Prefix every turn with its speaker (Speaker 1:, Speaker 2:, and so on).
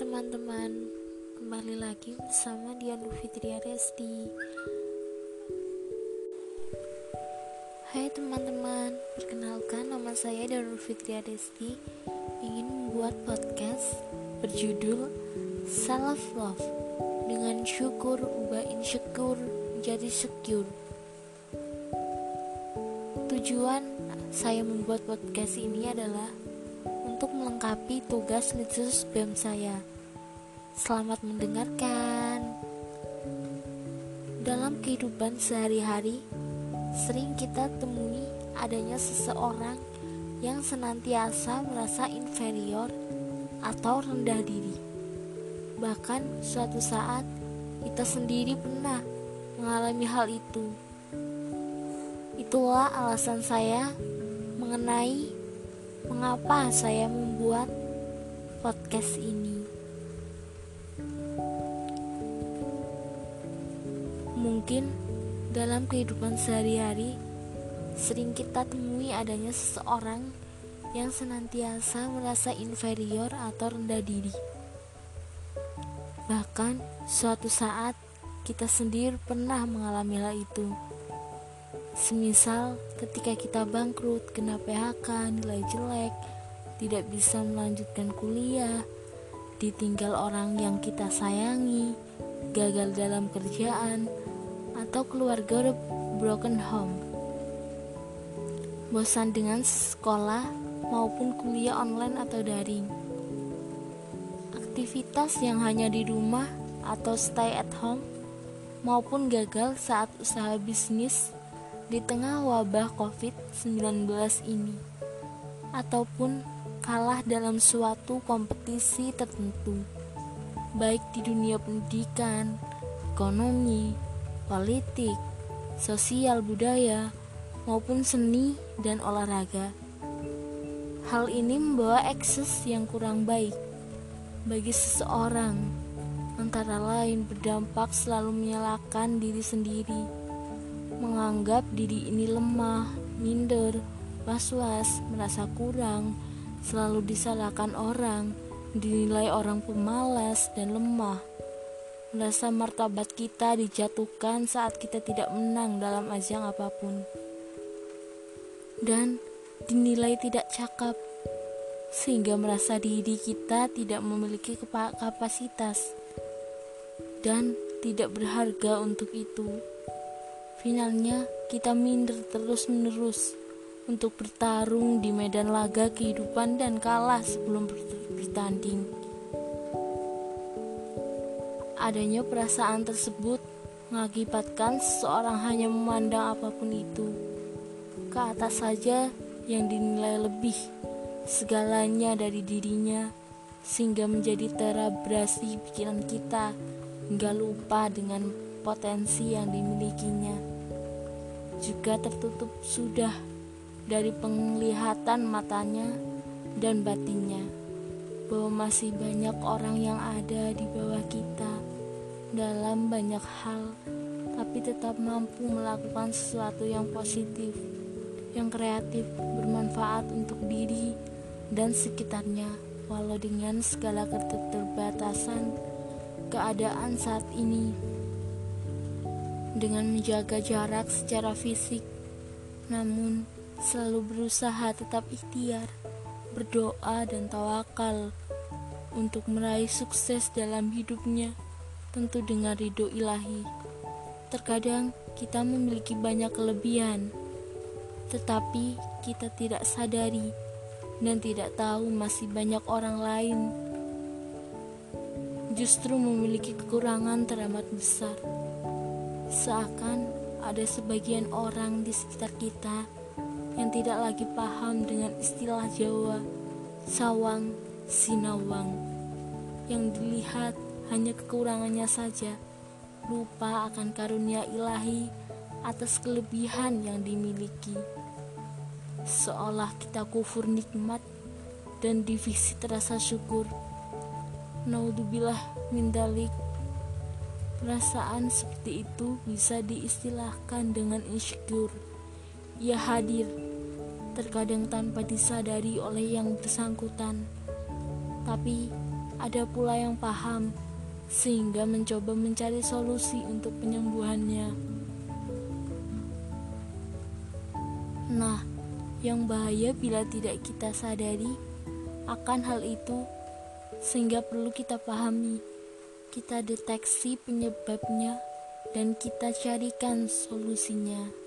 Speaker 1: Teman-teman, kembali lagi bersama Dian Fitria Resti. Hai teman-teman, perkenalkan nama saya Dian Fitria Resti ingin membuat podcast berjudul Self Love dengan syukur ubah insecure menjadi secure. Tujuan saya membuat podcast ini adalah untuk melengkapi tugas litsus BEM saya. Selamat mendengarkan. Dalam kehidupan sehari-hari, sering kita temui adanya seseorang yang senantiasa merasa inferior atau rendah diri. Bahkan suatu saat kita sendiri pernah mengalami hal itu. Itulah alasan saya mengenai mengapa saya membuat podcast ini. Mungkin dalam kehidupan sehari-hari sering kita temui adanya seseorang yang senantiasa merasa inferior atau rendah diri. Bahkan suatu saat kita sendiri pernah mengalami hal itu. Semisal ketika kita bangkrut, kena PHK, nilai jelek, tidak bisa melanjutkan kuliah, ditinggal orang yang kita sayangi, gagal dalam kerjaan, atau keluarga broken home. Bosan dengan sekolah maupun kuliah online atau daring. Aktivitas yang hanya di rumah atau stay at home maupun gagal saat usaha bisnis di tengah wabah COVID-19 ini, ataupun kalah dalam suatu kompetisi tertentu, baik di dunia pendidikan, ekonomi, politik, sosial budaya, maupun seni dan olahraga. Hal ini membawa ekses yang kurang baik bagi seseorang, antara lain berdampak selalu menyalahkan diri sendiri menganggap diri ini lemah, minder, was-was, merasa kurang, selalu disalahkan orang, dinilai orang pemalas dan lemah. Merasa martabat kita dijatuhkan saat kita tidak menang dalam ajang apa pun. Dan dinilai tidak cakap, sehingga merasa diri kita tidak memiliki kapasitas dan tidak berharga untuk itu. Finalnya, kita minder terus-menerus untuk bertarung di medan laga kehidupan dan kalah sebelum bertanding. Adanya perasaan tersebut mengakibatkan seseorang hanya memandang apa pun itu ke atas saja yang dinilai lebih segalanya dari dirinya sehingga menjadi terabrasi pikiran kita hingga lupa dengan potensi yang dimilikinya juga tertutup sudah dari penglihatan matanya dan batinnya bahwa masih banyak orang yang ada di bawah kita dalam banyak hal tapi tetap mampu melakukan sesuatu yang positif yang kreatif bermanfaat untuk diri dan sekitarnya. Walau dengan segala keterbatasan keadaan saat ini dengan menjaga jarak secara fisik, namun selalu berusaha tetap ikhtiar, berdoa, dan tawakal untuk meraih sukses dalam hidupnya, tentu dengan ridho ilahi. Terkadang kita memiliki banyak kelebihan, tetapi kita tidak sadari dan tidak tahu masih banyak orang lain justru memiliki kekurangan teramat besar. Seakan ada sebagian orang di sekitar kita yang tidak lagi paham dengan istilah Jawa sawang sinawang yang dilihat hanya kekurangannya saja. Lupa akan karunia ilahi atas kelebihan yang dimiliki. Seolah kita kufur nikmat dan divisi terasa syukur. Naudzubillah mindalik Perasaan seperti itu bisa diistilahkan dengan insecure. Ia hadir, terkadang tanpa disadari oleh yang bersangkutan. Tapi ada pula yang paham sehingga mencoba mencari solusi untuk penyembuhannya. Nah, yang bahaya bila tidak kita sadari akan hal itu, sehingga perlu kita pahami, kita deteksi penyebabnya, dan kita carikan solusinya.